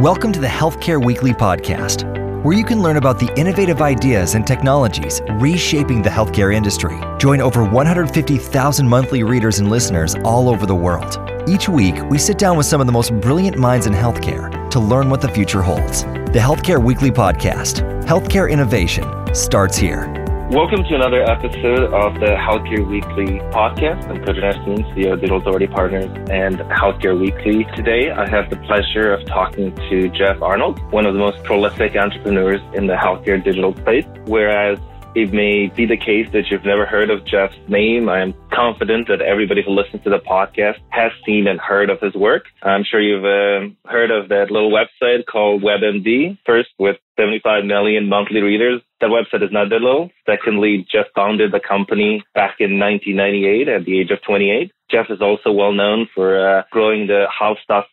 Welcome to the Healthcare Weekly podcast, where you can learn about the innovative ideas and technologies reshaping the healthcare industry. Join over 150,000 monthly readers and listeners all over the world. Each week, we sit down with some of the most brilliant minds in healthcare to learn what the future holds. The Healthcare Weekly podcast, Healthcare Innovation, starts here. Welcome to another episode of the Healthcare Weekly podcast. I'm Pedro Nassim, CEO of Digital Authority Partners and Healthcare Weekly. Today, I have the pleasure of talking to Jeff Arnold, one of the most prolific entrepreneurs in the healthcare digital space. Whereas it may be the case that you've never heard of Jeff's name. I am confident that everybody who listens to the podcast has seen and heard of his work. I'm sure you've uh, heard of that little website called WebMD. First, with 75 million monthly readers. That website is low. Secondly, Jeff founded the company back in 1998 at the age of 28. Jeff is also well known for uh, growing the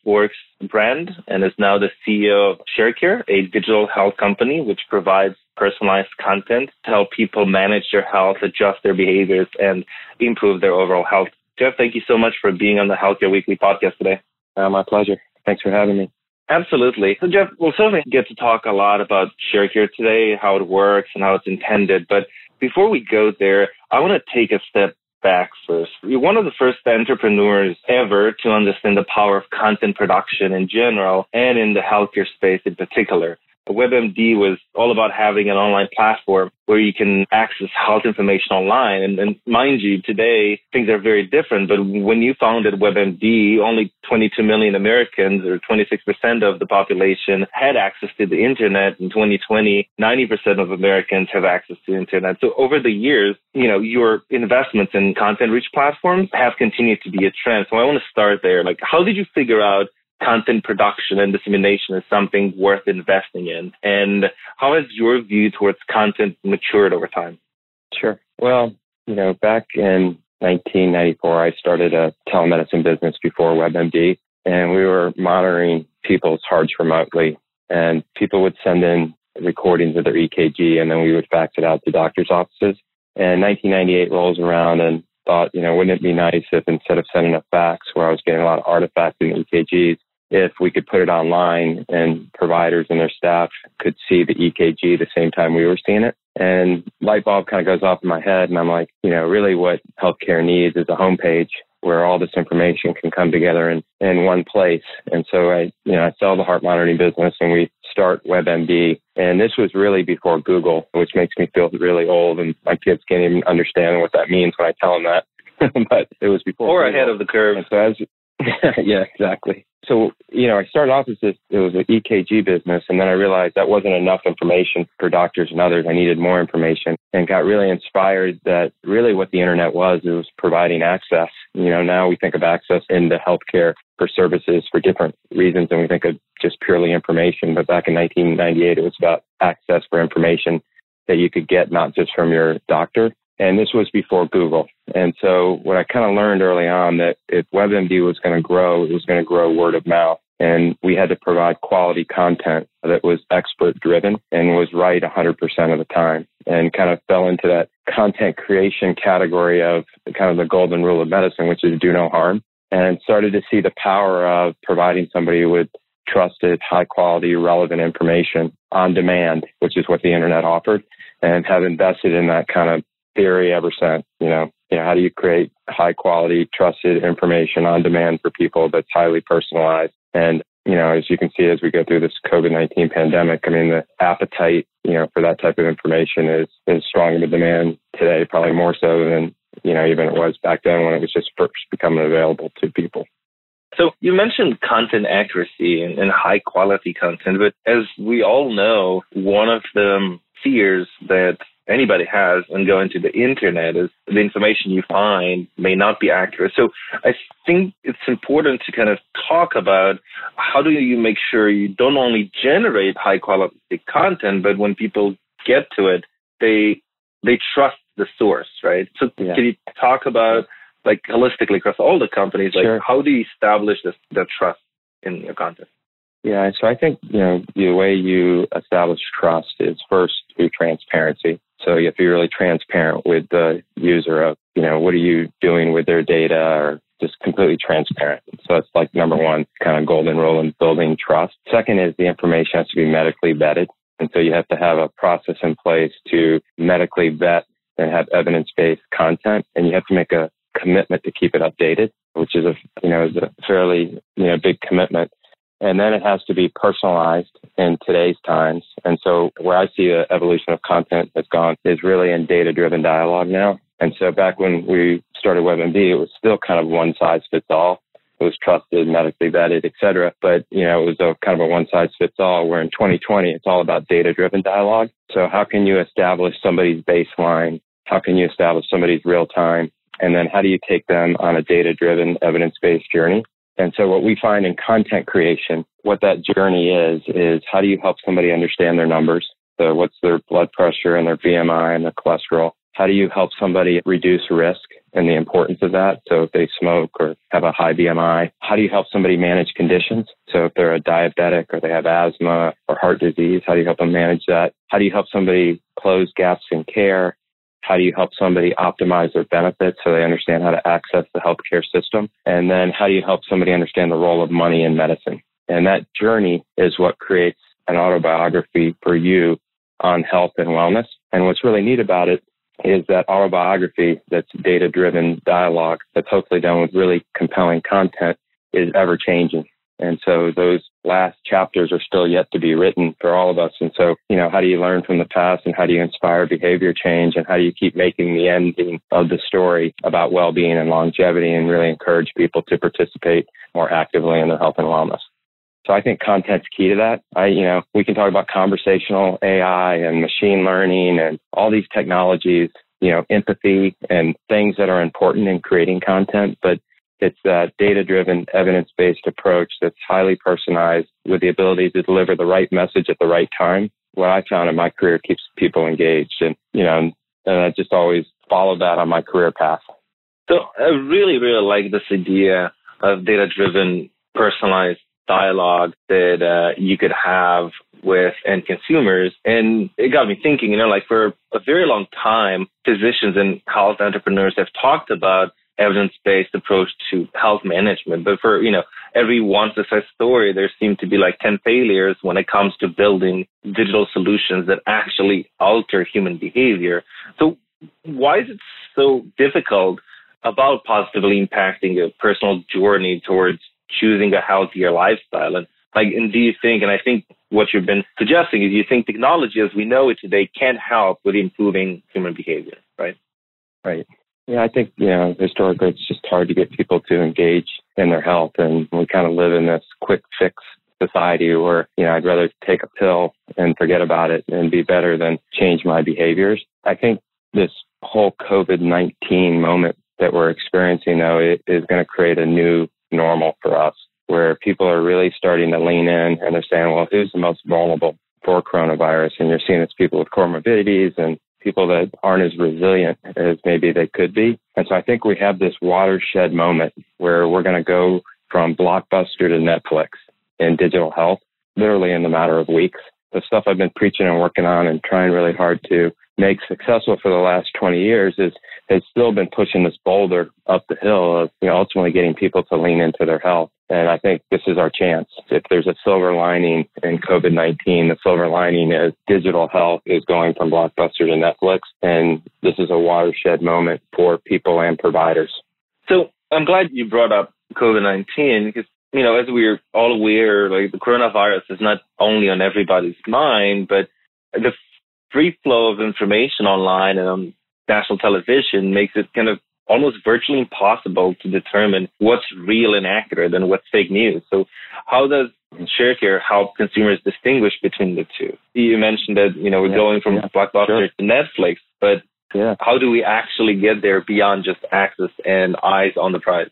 Works brand and is now the CEO of Sharecare, a digital health company which provides personalized content to help people manage their health, adjust their behaviors, and improve their overall health. Jeff, thank you so much for being on the Healthcare Weekly podcast today. Uh, my pleasure. Thanks for having me. Absolutely. So, Jeff, we'll certainly get to talk a lot about Sharecare today, how it works, and how it's intended. But before we go there, I want to take a step back first. You're one of the first entrepreneurs ever to understand the power of content production in general and in the healthcare space in particular. WebMD was all about having an online platform where you can access health information online. And, and, mind you, today things are very different. But when you founded WebMD, only 22 million Americans or 26% of the population had access to the internet. In 2020, 90% of Americans have access to the internet. So over the years, you know, your investments in content rich platforms have continued to be a trend. So I want to start there. Like, how did you figure out content production and dissemination is something worth investing in? And how has your view towards content matured over time? Sure. Well, you know, back in 1994, I started a telemedicine business before WebMD, and we were monitoring people's hearts remotely. And people would send in recordings of their EKG, and then we would fax it out to doctors' offices. And 1998 rolls around, and thought, you know, wouldn't it be nice if instead of sending a fax where I was getting a lot of artifacts and EKGs, if we could put it online and providers and their staff could see the EKG the same time we were seeing it. And light bulb kind of goes off in my head and I'm like, you know, really what healthcare needs is a homepage where all this information can come together in, in one place. And so I, you know, I sell the heart monitoring business and we start WebMD. And this was really before Google, which makes me feel really old and my kids can't even understand what that means when I tell them that. but it was before. Or Google. ahead of the curve. And so as, yeah, exactly. So, you know, I started off as this, it was an EKG business, and then I realized that wasn't enough information for doctors and others. I needed more information and got really inspired that really what the internet was, it was providing access. You know, now we think of access into healthcare for services for different reasons than we think of just purely information. But back in 1998, it was about access for information that you could get not just from your doctor, and this was before Google. And so what I kind of learned early on that if WebMD was going to grow, it was going to grow word of mouth. And we had to provide quality content that was expert driven and was right 100% of the time and kind of fell into that content creation category of kind of the golden rule of medicine, which is do no harm and started to see the power of providing somebody with trusted, high quality, relevant information on demand, which is what the internet offered and have invested in that kind of theory ever since. You know, you know, how do you create high quality, trusted information on demand for people that's highly personalized? And, you know, as you can see as we go through this COVID 19 pandemic, I mean, the appetite, you know, for that type of information is, is strong in the demand today, probably more so than, you know, even it was back then when it was just first becoming available to people. So you mentioned content accuracy and, and, high quality content, but as we all know, one of the fears that anybody has when going to the internet is the information you find may not be accurate. So I think it's important to kind of talk about how do you make sure you don't only generate high quality content, but when people get to it, they they trust the source, right? So yeah. can you talk about like holistically across all the companies, like sure. how do you establish this the trust in your content? Yeah, so I think you know the way you establish trust is first through transparency. So you have to be really transparent with the user of, you know, what are you doing with their data or just completely transparent. So it's like number one kind of golden rule in building trust. Second is the information has to be medically vetted. And so you have to have a process in place to medically vet and have evidence-based content. And you have to make a commitment to keep it updated, which is a, you know, is a fairly, you know, big commitment. And then it has to be personalized in today's times. And so where I see the evolution of content has gone is really in data driven dialogue now. And so back when we started WebMD, it was still kind of one size fits all. It was trusted, medically vetted, et cetera. But, you know, it was a kind of a one size fits all where in 2020, it's all about data driven dialogue. So how can you establish somebody's baseline? How can you establish somebody's real time? And then how do you take them on a data driven, evidence based journey? And so what we find in content creation, what that journey is, is how do you help somebody understand their numbers? So what's their blood pressure and their BMI and their cholesterol? How do you help somebody reduce risk and the importance of that? So if they smoke or have a high BMI, how do you help somebody manage conditions? So if they're a diabetic or they have asthma or heart disease, how do you help them manage that? How do you help somebody close gaps in care? How do you help somebody optimize their benefits so they understand how to access the healthcare system? And then how do you help somebody understand the role of money in medicine? And that journey is what creates an autobiography for you on health and wellness. And what's really neat about it is that autobiography that's data driven dialogue that's hopefully done with really compelling content is ever changing. And so those last chapters are still yet to be written for all of us. And so, you know, how do you learn from the past and how do you inspire behavior change and how do you keep making the ending of the story about well-being and longevity and really encourage people to participate more actively in their health and wellness? So I think content's key to that. I, you know, we can talk about conversational AI and machine learning and all these technologies, you know, empathy and things that are important in creating content, but it's that data driven, evidence based approach that's highly personalized with the ability to deliver the right message at the right time. What I found in my career keeps people engaged and, you know, and I just always followed that on my career path. So I really, really like this idea of data driven, personalized dialogue that uh, you could have with end consumers. And it got me thinking, you know, like for a very long time, physicians and health entrepreneurs have talked about evidence-based approach to health management. But for, you know, every one success story, there seem to be like 10 failures when it comes to building digital solutions that actually alter human behavior. So why is it so difficult about positively impacting a personal journey towards choosing a healthier lifestyle? And like, and do you think, and I think what you've been suggesting is you think technology as we know it today can help with improving human behavior, right? Right. Yeah, I think, you know, historically it's just hard to get people to engage in their health. And we kind of live in this quick fix society where, you know, I'd rather take a pill and forget about it and be better than change my behaviors. I think this whole COVID 19 moment that we're experiencing, though, is going to create a new normal for us where people are really starting to lean in and they're saying, well, who's the most vulnerable for coronavirus? And you're seeing it's people with comorbidities and people that aren't as resilient as maybe they could be. And so I think we have this watershed moment where we're going to go from Blockbuster to Netflix in digital health, literally in the matter of weeks. The stuff I've been preaching and working on and trying really hard to make successful for the last 20 years is has still been pushing this boulder up the hill of you know, ultimately getting people to lean into their health. And I think this is our chance. If there's a silver lining in COVID 19, the silver lining is digital health is going from Blockbuster to Netflix. And this is a watershed moment for people and providers. So I'm glad you brought up COVID 19 because, you know, as we're all aware, like the coronavirus is not only on everybody's mind, but the free flow of information online and on national television makes it kind of almost virtually impossible to determine what's real and accurate and what's fake news. So how does ShareCare help consumers distinguish between the two? You mentioned that, you know, we're yeah, going from yeah, Blockbuster sure. to Netflix, but yeah. how do we actually get there beyond just access and eyes on the prize?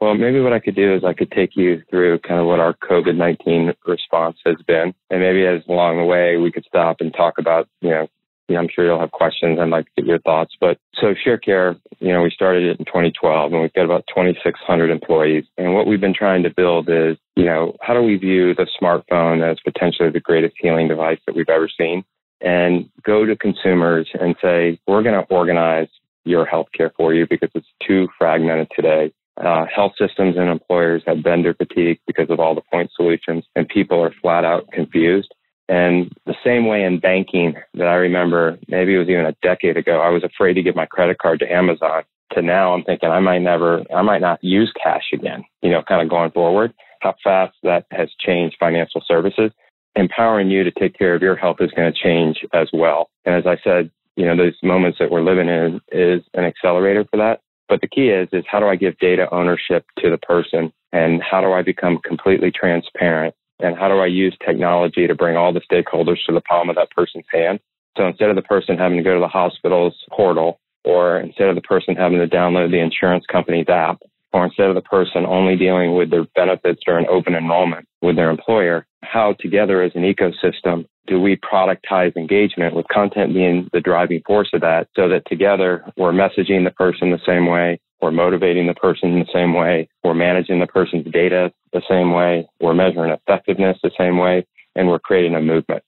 Well, maybe what I could do is I could take you through kind of what our COVID 19 response has been. And maybe as along the way, we could stop and talk about, you know, I'm sure you'll have questions. I'd like to get your thoughts. But so ShareCare, you know, we started it in 2012 and we've got about 2,600 employees. And what we've been trying to build is, you know, how do we view the smartphone as potentially the greatest healing device that we've ever seen? And go to consumers and say, we're going to organize your healthcare for you because it's too fragmented today. Uh, health systems and employers have vendor fatigue because of all the point solutions, and people are flat out confused. And the same way in banking that I remember, maybe it was even a decade ago, I was afraid to give my credit card to Amazon. To now, I'm thinking I might never, I might not use cash again, you know, kind of going forward. How fast that has changed financial services. Empowering you to take care of your health is going to change as well. And as I said, you know, those moments that we're living in is an accelerator for that. But the key is, is how do I give data ownership to the person and how do I become completely transparent and how do I use technology to bring all the stakeholders to the palm of that person's hand? So instead of the person having to go to the hospital's portal or instead of the person having to download the insurance company's app or instead of the person only dealing with their benefits during open enrollment with their employer, how together as an ecosystem do we productize engagement with content being the driving force of that so that together we're messaging the person the same way, we're motivating the person the same way, we're managing the person's data the same way, we're measuring effectiveness the same way, and we're creating a movement.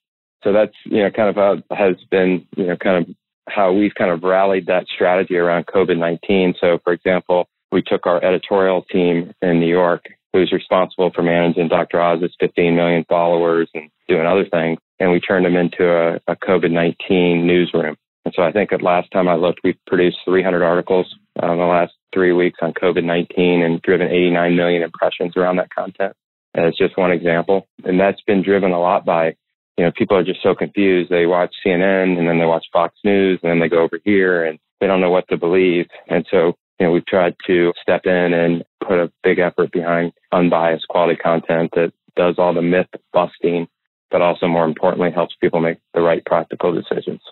So that's, you know, kind of how has been, you know, kind of how we've kind of rallied that strategy around COVID-19. So for example, we took our editorial team in New York who's responsible for managing Dr. Oz's 15 million followers and doing other things and we turned them into a, a COVID 19 newsroom. And so I think at last time I looked, we've produced 300 articles uh, in the last three weeks on COVID 19 and driven 89 million impressions around that content. And it's just one example. And that's been driven a lot by, you know, people are just so confused. They watch CNN and then they watch Fox News and then they go over here and they don't know what to believe. And so, you know, we've tried to step in and put a big effort behind unbiased quality content that does all the myth busting but also more importantly helps people make the right practical decisions.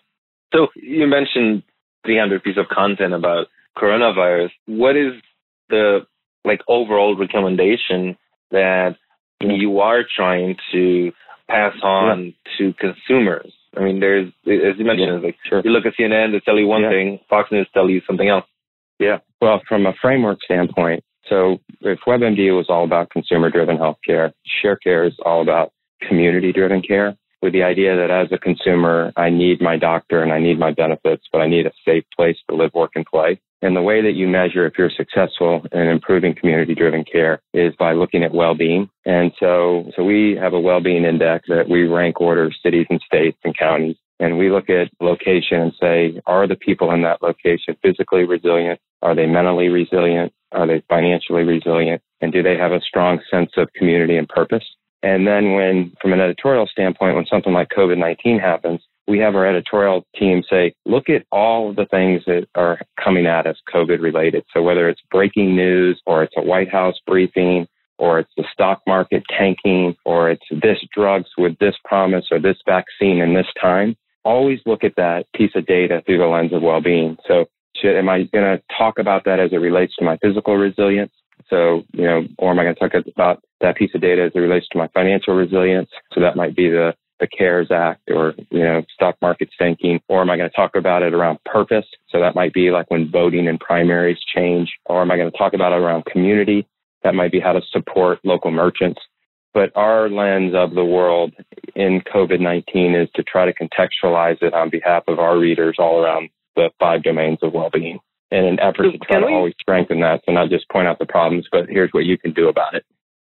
So you mentioned 300 pieces of content about coronavirus. What is the like overall recommendation that you are trying to pass on yeah. to consumers? I mean, there's as you mentioned, yeah, like sure. you look at CNN, they tell you one yeah. thing, Fox News tell you something else. Yeah. Well, from a framework standpoint, so if WebMD was all about consumer-driven healthcare, ShareCare is all about community driven care with the idea that as a consumer, I need my doctor and I need my benefits, but I need a safe place to live, work, and play. And the way that you measure if you're successful in improving community driven care is by looking at well-being. And so, so we have a well-being index that we rank order cities and states and counties. And we look at location and say, are the people in that location physically resilient? Are they mentally resilient? Are they financially resilient? And do they have a strong sense of community and purpose? And then when, from an editorial standpoint, when something like COVID-19 happens, we have our editorial team say, look at all the things that are coming at us COVID related. So whether it's breaking news or it's a White House briefing or it's the stock market tanking or it's this drugs with this promise or this vaccine in this time, always look at that piece of data through the lens of well-being. So should, am I going to talk about that as it relates to my physical resilience? So, you know, or am I going to talk about that piece of data as it relates to my financial resilience? So that might be the, the CARES Act or, you know, stock market sinking. Or am I going to talk about it around purpose? So that might be like when voting and primaries change. Or am I going to talk about it around community? That might be how to support local merchants. But our lens of the world in COVID 19 is to try to contextualize it on behalf of our readers all around the five domains of well being in an effort to try to always strengthen that. So not just point out the problems, but here's what you can do about it.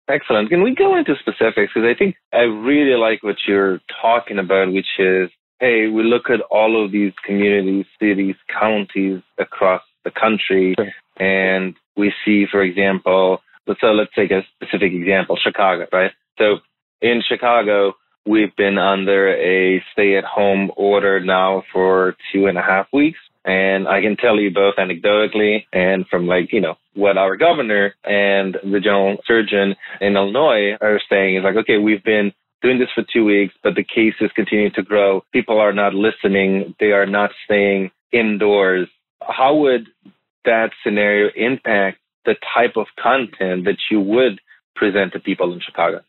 Excellent. Can we go into specifics? Because I think I really like what you're talking about, which is, hey, we look at all of these communities, cities, counties across the country, sure. and we see, for example, so uh, let's take a specific example, Chicago, right? So in Chicago, we've been under a stay-at-home order now for two and a half weeks. And I can tell you both anecdotally and from like, you know, what our governor and the general surgeon in Illinois are saying is like, okay, we've been doing this for two weeks, but the cases continue to grow. People are not listening. They are not staying indoors. How would that scenario impact the type of content that you would present to people in Chicago?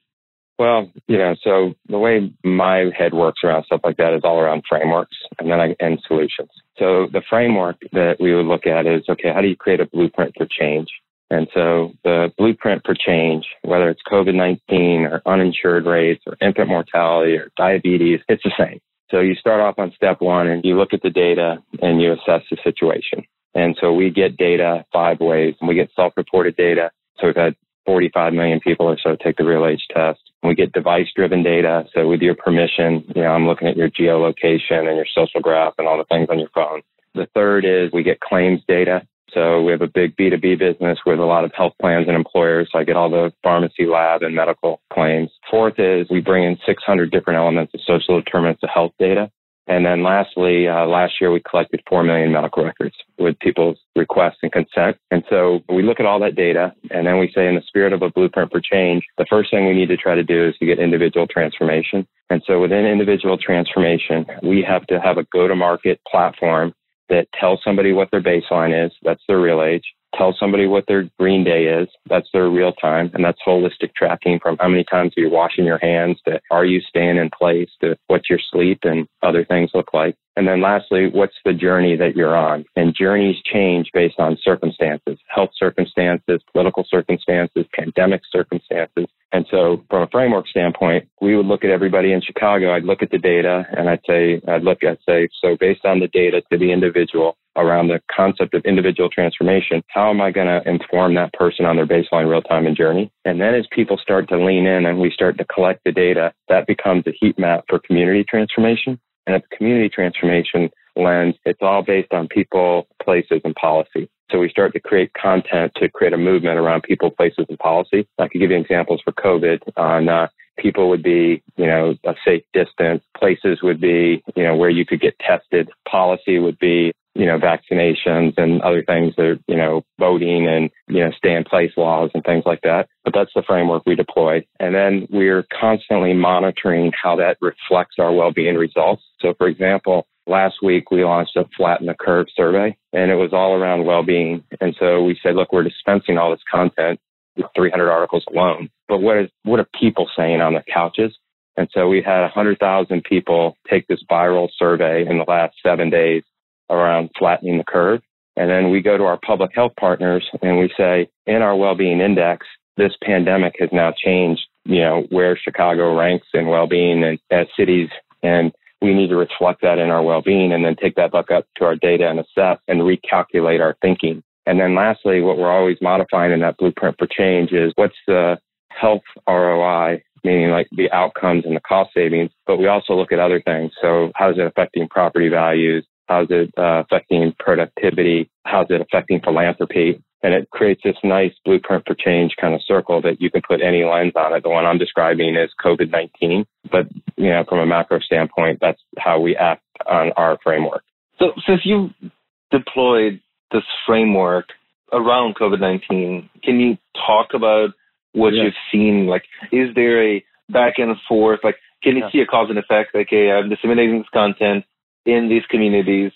Well, you know, so the way my head works around stuff like that is all around frameworks and then I, and solutions. So the framework that we would look at is, okay, how do you create a blueprint for change? And so the blueprint for change, whether it's COVID-19 or uninsured rates or infant mortality or diabetes, it's the same. So you start off on step one and you look at the data and you assess the situation. And so we get data five ways and we get self-reported data. So we've had 45 million people or so take the real age test. We get device driven data. So with your permission, you know, I'm looking at your geolocation and your social graph and all the things on your phone. The third is we get claims data. So we have a big B2B business with a lot of health plans and employers. So I get all the pharmacy, lab, and medical claims. Fourth is we bring in 600 different elements of social determinants of health data. And then lastly, uh, last year we collected 4 million medical records with people's requests and consent. And so we look at all that data and then we say in the spirit of a blueprint for change, the first thing we need to try to do is to get individual transformation. And so within individual transformation, we have to have a go to market platform that tells somebody what their baseline is. That's their real age tell somebody what their green day is. That's their real time. And that's holistic tracking from how many times are you washing your hands to are you staying in place to what your sleep and other things look like. And then lastly, what's the journey that you're on? And journeys change based on circumstances, health circumstances, political circumstances, pandemic circumstances. And so from a framework standpoint, we would look at everybody in Chicago. I'd look at the data and I'd say, I'd look at say, so based on the data to the individual around the concept of individual transformation, how am I going to inform that person on their baseline real time and journey? And then as people start to lean in and we start to collect the data, that becomes a heat map for community transformation. And at the community transformation lens, it's all based on people, places, and policy. So we start to create content to create a movement around people, places, and policy. I could give you examples for COVID on uh, people would be, you know, a safe distance. Places would be, you know, where you could get tested. Policy would be, you know, vaccinations and other things that you know, voting and, you know, stay in place laws and things like that. But that's the framework we deploy. And then we're constantly monitoring how that reflects our well-being results. So for example, last week we launched a flatten the curve survey and it was all around well-being. And so we said, look, we're dispensing all this content, 300 articles alone, but what is, what are people saying on their couches? And so we had 100,000 people take this viral survey in the last seven days around flattening the curve. And then we go to our public health partners and we say, in our well-being index, this pandemic has now changed, you know, where Chicago ranks in well-being and as cities. And we need to reflect that in our well-being and then take that back up to our data and assess and recalculate our thinking. And then lastly, what we're always modifying in that blueprint for change is what's the health ROI, meaning like the outcomes and the cost savings, but we also look at other things. So how is it affecting property values? How's it uh, affecting productivity? How's it affecting philanthropy? And it creates this nice blueprint for change kind of circle that you can put any lens on it. The one I'm describing is COVID-19, but you know, from a macro standpoint, that's how we act on our framework. So since you deployed this framework around COVID-19, can you talk about what yeah. you've seen? Like, is there a back and forth? Like, can you yeah. see a cause and effect? Like, hey, I'm disseminating this content in these communities,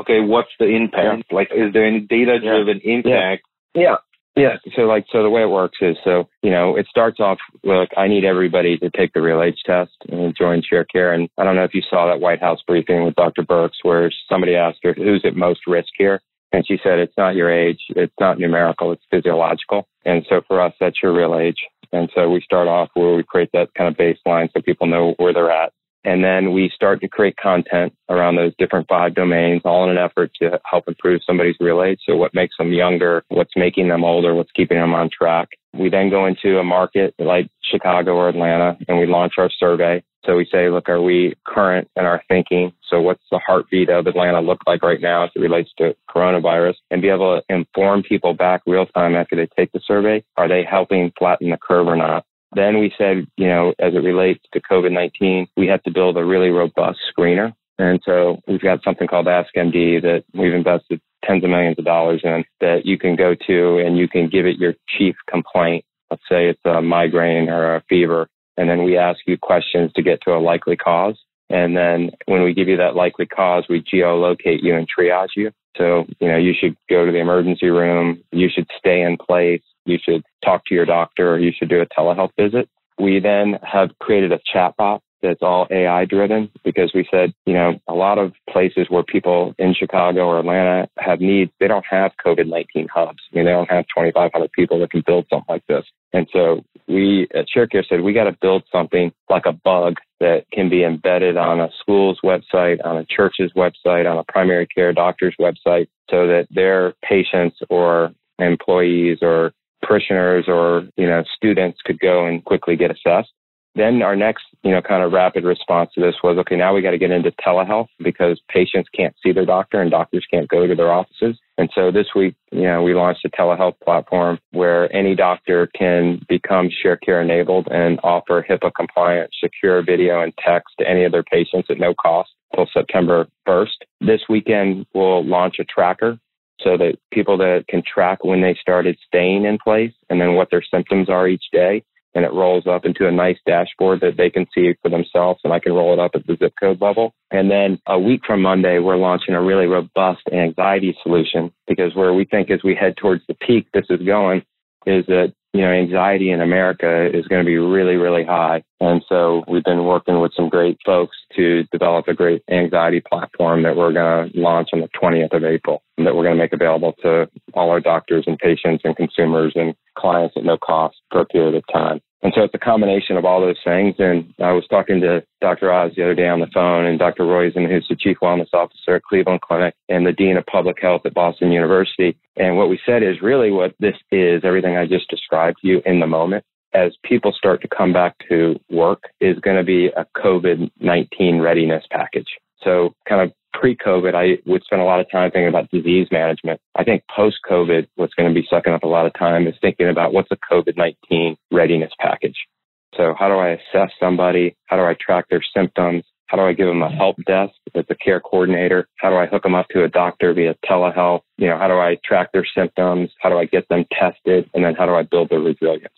okay, what's the impact? Yeah. Like, is there any data driven yeah. impact? Yeah. yeah. So like, so the way it works is, so, you know, it starts off with, I need everybody to take the real age test and join Sharecare. And I don't know if you saw that White House briefing with Dr. Birx where somebody asked her, who's at most risk here? And she said, it's not your age. It's not numerical. It's physiological. And so for us, that's your real age. And so we start off where we create that kind of baseline so people know where they're at. And then we start to create content around those different five domains, all in an effort to help improve somebody's real. So what makes them younger, what's making them older, what's keeping them on track. We then go into a market like Chicago or Atlanta and we launch our survey. So we say, look, are we current in our thinking? So what's the heartbeat of Atlanta look like right now as it relates to coronavirus and be able to inform people back real time after they take the survey? Are they helping flatten the curve or not? Then we said, you know, as it relates to COVID 19, we have to build a really robust screener. And so we've got something called AskMD that we've invested tens of millions of dollars in that you can go to and you can give it your chief complaint. Let's say it's a migraine or a fever. And then we ask you questions to get to a likely cause. And then when we give you that likely cause, we geolocate you and triage you. So, you know, you should go to the emergency room. You should stay in place you should talk to your doctor or you should do a telehealth visit. We then have created a chatbot that's all AI driven because we said, you know, a lot of places where people in Chicago or Atlanta have needs, they don't have COVID 19 hubs. I mean, they don't have 2,500 people that can build something like this. And so we at Sharecare said, we got to build something like a bug that can be embedded on a school's website, on a church's website, on a primary care doctor's website, so that their patients or employees or parishioners or you know students could go and quickly get assessed. Then our next, you know, kind of rapid response to this was, okay, now we got to get into telehealth because patients can't see their doctor and doctors can't go to their offices. And so this week, you know, we launched a telehealth platform where any doctor can become Sharecare enabled and offer HIPAA compliant secure video and text to any of their patients at no cost until September 1st. This weekend, we'll launch a tracker so that people that can track when they started staying in place and then what their symptoms are each day. And it rolls up into a nice dashboard that they can see for themselves, and I can roll it up at the zip code level. And then a week from Monday, we're launching a really robust anxiety solution because where we think as we head towards the peak this is going is that you know, anxiety in America is going to be really, really high. And so we've been working with some great folks to develop a great anxiety platform that we're going to launch on the 20th of April that we're going to make available to all our doctors and patients and consumers and clients at no cost for a period of time. And so it's a combination of all those things. And I was talking to Dr. Oz the other day on the phone and Dr. Roizen, who's the chief wellness officer at Cleveland Clinic and the dean of public health at Boston University. And what we said is really what this is, everything I just described to you in the moment as people start to come back to work is going to be a COVID-19 readiness package. So kind of pre-COVID, I would spend a lot of time thinking about disease management. I think post-COVID, what's going to be sucking up a lot of time is thinking about what's a COVID-19 readiness package. So how do I assess somebody? How do I track their symptoms? How do I give them a help desk that's a care coordinator? How do I hook them up to a doctor via telehealth? You know, how do I track their symptoms? How do I get them tested? And then how do I build their resilience?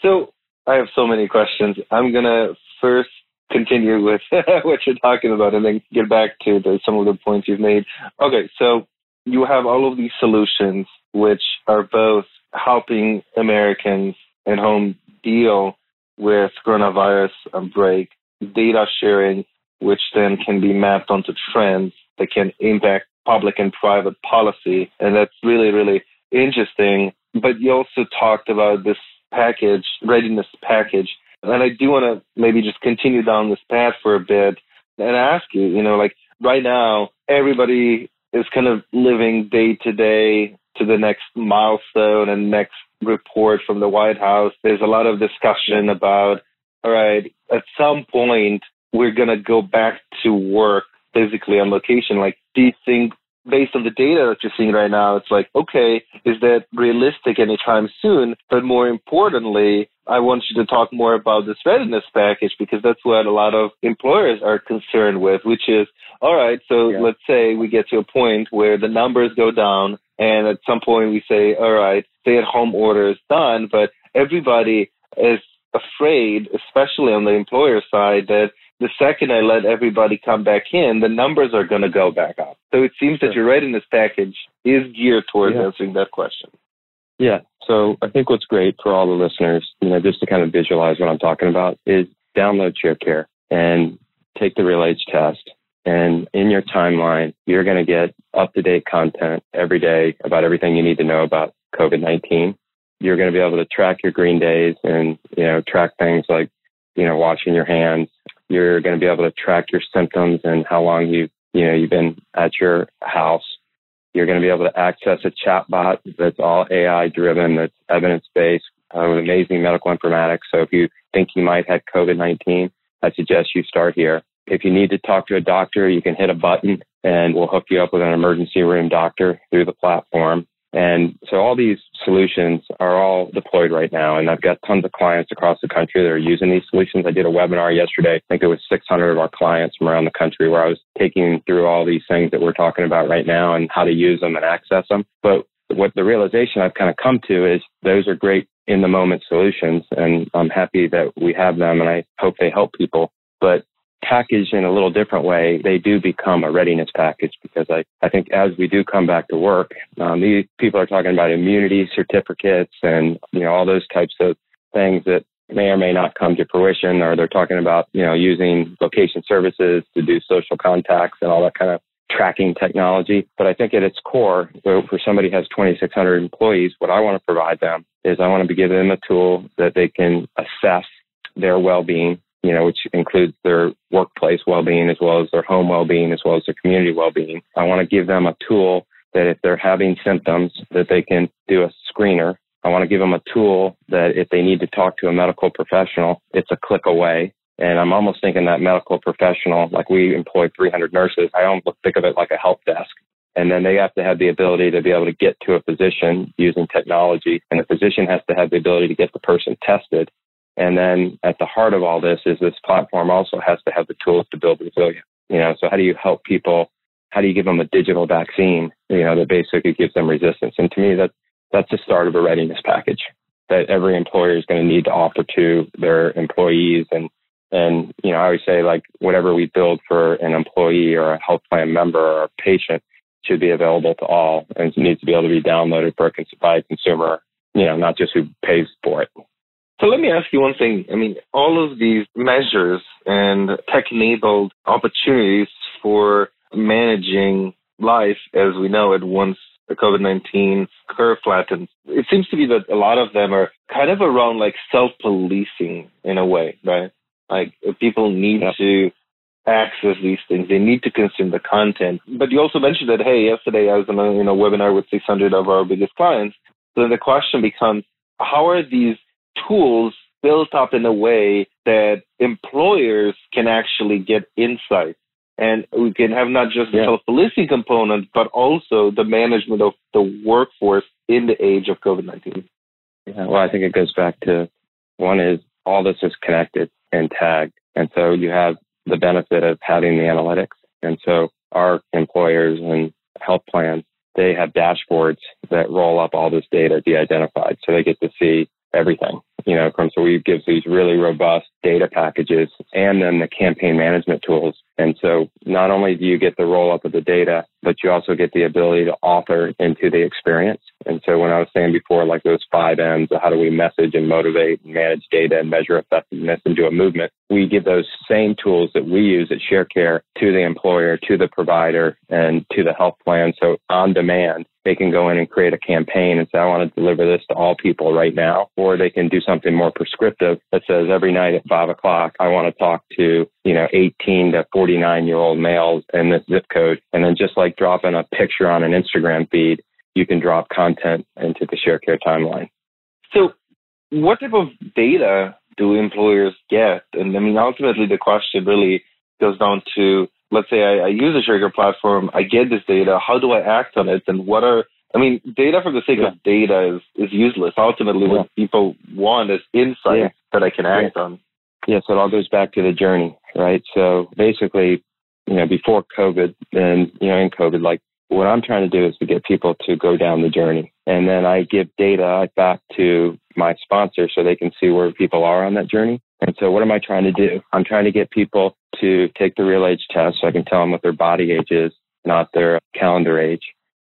So I have so many questions. I'm going to first continue with what you're talking about and then get back to the, some of the points you've made. Okay, so you have all of these solutions which are both helping Americans at home deal with coronavirus break, data sharing, which then can be mapped onto trends that can impact public and private policy. And that's really, really interesting. But you also talked about this package, readiness package, and I do want to maybe just continue down this path for a bit and ask you, you know, like right now, everybody is kind of living day to day to the next milestone and next report from the White House. There's a lot of discussion about, all right, at some point, we're going to go back to work physically on location. Like, do you think based on the data that you're seeing right now, it's like, okay, is that realistic anytime soon? But more importantly, I want you to talk more about this readiness package because that's what a lot of employers are concerned with, which is, all right, so yeah. let's say we get to a point where the numbers go down and at some point we say, all right, stay at home order is done, but everybody is afraid, especially on the employer side, that the second I let everybody come back in, the numbers are going to go back up. So it seems that your readiness package is geared towards yeah. answering that question. Yeah. So I think what's great for all the listeners, you know, just to kind of visualize what I'm talking about, is download Sharecare and take the Real Age test. And in your timeline, you're going to get up to date content every day about everything you need to know about COVID 19. You're going to be able to track your green days and, you know, track things like, you know, washing your hands, you're going to be able to track your symptoms and how long you you know you've been at your house. You're going to be able to access a chatbot that's all AI driven, that's evidence based, uh, with amazing medical informatics. So if you think you might have COVID 19, I suggest you start here. If you need to talk to a doctor, you can hit a button and we'll hook you up with an emergency room doctor through the platform. And so all these solutions are all deployed right now. And I've got tons of clients across the country that are using these solutions. I did a webinar yesterday. I think it was 600 of our clients from around the country where I was taking through all these things that we're talking about right now and how to use them and access them. But what the realization I've kind of come to is those are great in the moment solutions. And I'm happy that we have them and I hope they help people. But packaged in a little different way, they do become a readiness package because I, I think as we do come back to work, um, these people are talking about immunity certificates and, you know, all those types of things that may or may not come to fruition or they're talking about, you know, using location services to do social contacts and all that kind of tracking technology. But I think at its core, for somebody who has 2,600 employees, what I want to provide them is I want to give them a tool that they can assess their well-being you know, which includes their workplace well-being as well as their home well-being as well as their community well-being. I want to give them a tool that if they're having symptoms that they can do a screener. I want to give them a tool that if they need to talk to a medical professional, it's a click away. And I'm almost thinking that medical professional, like we employ 300 nurses, I almost think of it like a help desk. And then they have to have the ability to be able to get to a physician using technology. And the physician has to have the ability to get the person tested. And then at the heart of all this is this platform also has to have the tools to build resilience. You know, so how do you help people? How do you give them a digital vaccine, you know, that basically gives them resistance? And to me, that that's the start of a readiness package that every employer is going to need to offer to their employees. And, and, you know, I always say like whatever we build for an employee or a health plan member or a patient should be available to all and needs to be able to be downloaded for a, by a consumer, you know, not just who pays for it. So let me ask you one thing. I mean, all of these measures and tech enabled opportunities for managing life as we know it once the COVID 19 curve flattens, it seems to be that a lot of them are kind of around like self policing in a way, right? Like people need to access these things. They need to consume the content. But you also mentioned that, hey, yesterday I was in a you know, webinar with 600 of our biggest clients. So the question becomes, how are these tools built up in a way that employers can actually get insight? And we can have not just the yeah. self-policing component, but also the management of the workforce in the age of COVID-19. Yeah, well, I think it goes back to one is all this is connected and tagged. And so you have the benefit of having the analytics. And so our employers and health plans, they have dashboards that roll up all this data de-identified. So they get to see everything, you know, from, so we give these really robust data packages and then the campaign management tools. And so not only do you get the roll up of the data, but you also get the ability to author into the experience. And so when I was saying before, like those five M's, how do we message and motivate and manage data and measure effectiveness into a movement? We give those same tools that we use at ShareCare to the employer, to the provider, and to the health plan. So on demand, they can go in and create a campaign and say, I want to deliver this to all people right now. Or they can do something more prescriptive that says every night at five o'clock, I want to talk to, you know, 18 to 49 year old males in this zip code. And then just like dropping a picture on an Instagram feed, you can drop content into the ShareCare timeline. So what type of data do employers get? And I mean, ultimately the question really goes down to let's say I, I use a ShareCare platform, I get this data, how do I act on it, and what are I mean, data for the sake yeah. of data is, is useless. Ultimately, yeah. what people want is insight yeah. that I can act on. Yeah, so it all goes back to the journey, right? So basically, you know, before COVID and, you know, in COVID, like what I'm trying to do is to get people to go down the journey. And then I give data back to my sponsor so they can see where people are on that journey. And so what am I trying to do? I'm trying to get people to take the real age test so I can tell them what their body age is, not their calendar age.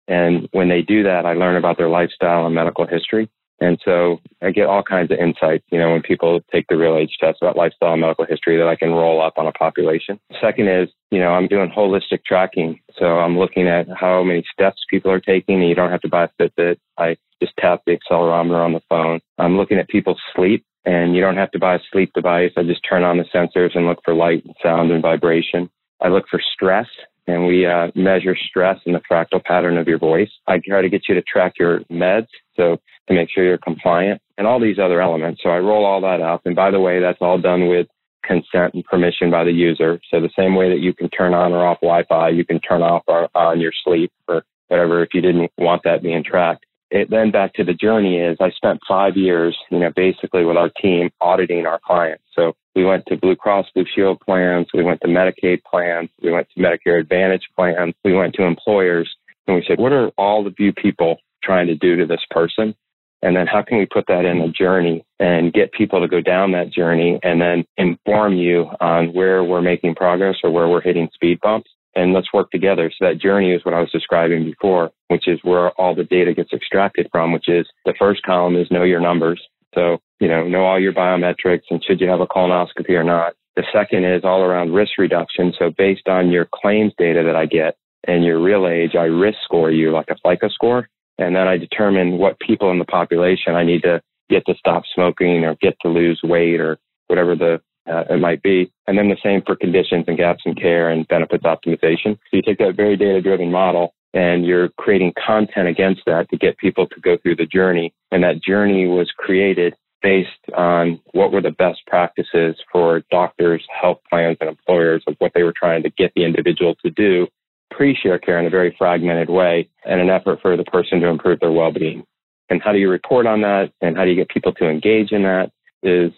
And when they do that, I learn about their lifestyle and medical history. And so I get all kinds of insights, you know, when people take the real age test about lifestyle and medical history that I can roll up on a population. Second is, you know, I'm doing holistic tracking. So I'm looking at how many steps people are taking and you don't have to buy a Fitbit. I just tap the accelerometer on the phone. I'm looking at people's sleep and you don't have to buy a sleep device. I just turn on the sensors and look for light and sound and vibration. I look for stress and we uh, measure stress in the fractal pattern of your voice. I try to get you to track your meds, so to make sure you're compliant, and all these other elements. So I roll all that up. And by the way, that's all done with consent and permission by the user. So the same way that you can turn on or off Wi-Fi, you can turn off or on your sleep or whatever if you didn't want that being tracked it then back to the journey is I spent five years, you know, basically with our team auditing our clients. So we went to Blue Cross Blue Shield plans, we went to Medicaid plans, we went to Medicare Advantage plans, we went to employers, and we said, what are all of you people trying to do to this person? And then how can we put that in a journey and get people to go down that journey and then inform you on where we're making progress or where we're hitting speed bumps? and let's work together. So that journey is what I was describing before, which is where all the data gets extracted from, which is the first column is know your numbers. So, you know, know all your biometrics and should you have a colonoscopy or not. The second is all around risk reduction. So based on your claims data that I get and your real age, I risk score you like a FICO score. And then I determine what people in the population I need to get to stop smoking or get to lose weight or whatever the uh, it might be. And then the same for conditions and gaps in care and benefits optimization. So you take that very data driven model and you're creating content against that to get people to go through the journey. And that journey was created based on what were the best practices for doctors, health plans, and employers of what they were trying to get the individual to do pre-Sharecare in a very fragmented way and an effort for the person to improve their well-being. And how do you report on that and how do you get people to engage in that is,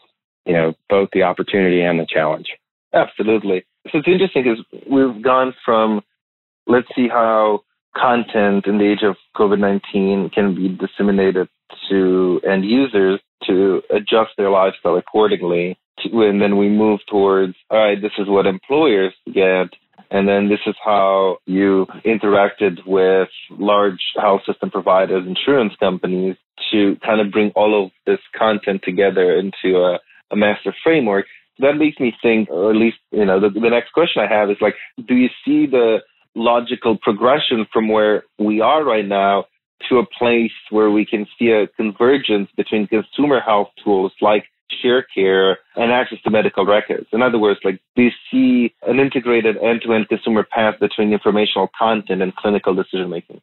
you know, both the opportunity and the challenge. Absolutely. So it's interesting because we've gone from let's see how content in the age of COVID 19 can be disseminated to end users to adjust their lifestyle accordingly. To, and then we move towards, all right, this is what employers get. And then this is how you interacted with large health system providers, insurance companies to kind of bring all of this content together into a, a master framework. That makes me think, or at least, you know, the, the next question I have is like, do you see the logical progression from where we are right now to a place where we can see a convergence between consumer health tools like Sharecare and access to medical records. In other words, like you see an integrated end-to-end consumer path between informational content and clinical decision making?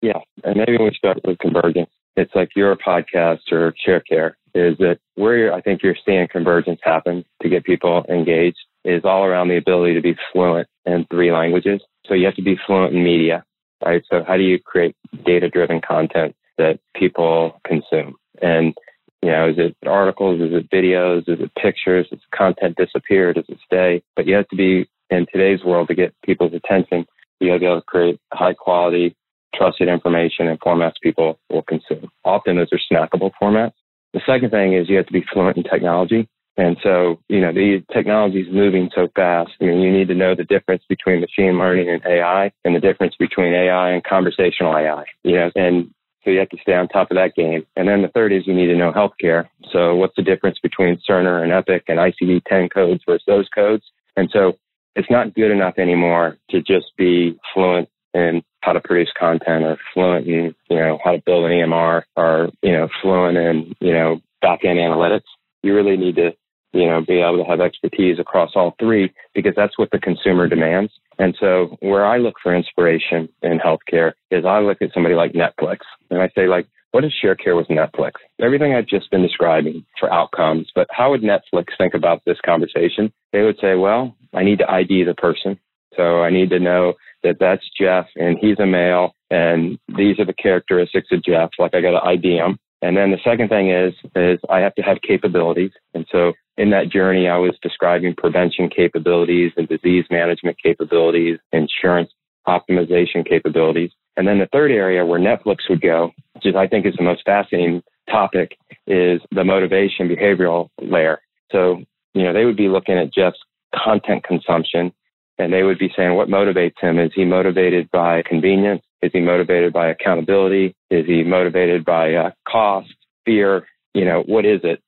Yeah, and maybe we start with convergence. It's like your podcast or Sharecare is that where I think you're seeing convergence happen to get people engaged is all around the ability to be fluent in three languages. So you have to be fluent in media, right? So how do you create data driven content that people consume? And, you know, is it articles? Is it videos? Is it pictures? Is content disappear? Does it stay? But you have to be in today's world to get people's attention. You have to be able to create high quality, trusted information and formats people will consume. Often those are snackable formats. The second thing is you have to be fluent in technology. And so, you know, the technology is moving so fast. I mean, you need to know the difference between machine learning and AI and the difference between AI and conversational AI, you know, and so you have to stay on top of that game. And then the third is you need to know healthcare. So what's the difference between Cerner and Epic and ICD-10 codes versus those codes? And so it's not good enough anymore to just be fluent in how to produce content or fluent in, you know, how to build an EMR or, you know, fluent in, you know, back end analytics. You really need to you know, be able to have expertise across all three because that's what the consumer demands. And so where I look for inspiration in healthcare is I look at somebody like Netflix and I say like, what is Sharecare with Netflix? Everything I've just been describing for outcomes, but how would Netflix think about this conversation? They would say, well, I need to ID the person. So I need to know that that's Jeff and he's a male and these are the characteristics of Jeff. Like I got to ID him. And then the second thing is, is I have to have capabilities. And so in that journey, I was describing prevention capabilities and disease management capabilities, insurance optimization capabilities. And then the third area where Netflix would go, which is I think is the most fascinating topic, is the motivation behavioral layer. So, you know, they would be looking at Jeff's content consumption and they would be saying what motivates him. Is he motivated by convenience? Is he motivated by accountability? Is he motivated by uh, cost, fear? You know, what is it?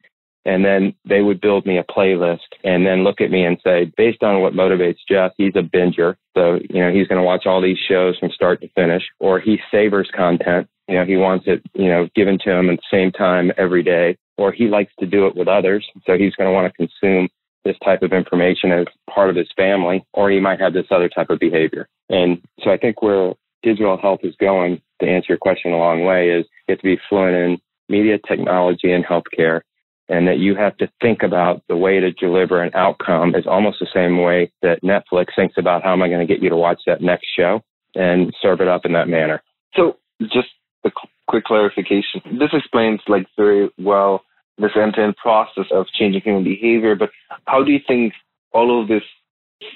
And then they would build me a playlist and then look at me and say, based on what motivates Jeff, he's a binger. So, you know, he's going to watch all these shows from start to finish, or he savors content. You know, he wants it, you know, given to him at the same time every day, or he likes to do it with others. So he's going to want to consume this type of information as part of his family, or he might have this other type of behavior. And so I think where digital health is going, to answer your question a long way, is you have to be fluent in media technology and healthcare and that you have to think about the way to deliver an outcome is almost the same way that Netflix thinks about how am I going to get you to watch that next show and serve it up in that manner. So just a quick clarification. This explains like very well this end-to-end process of changing human behavior, but how do you think all of this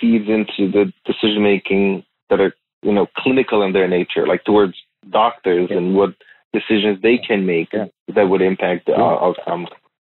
feeds into the decision making that are, you know, clinical in their nature, like towards doctors yeah. and what decisions they can make yeah. that would impact the yeah. outcomes?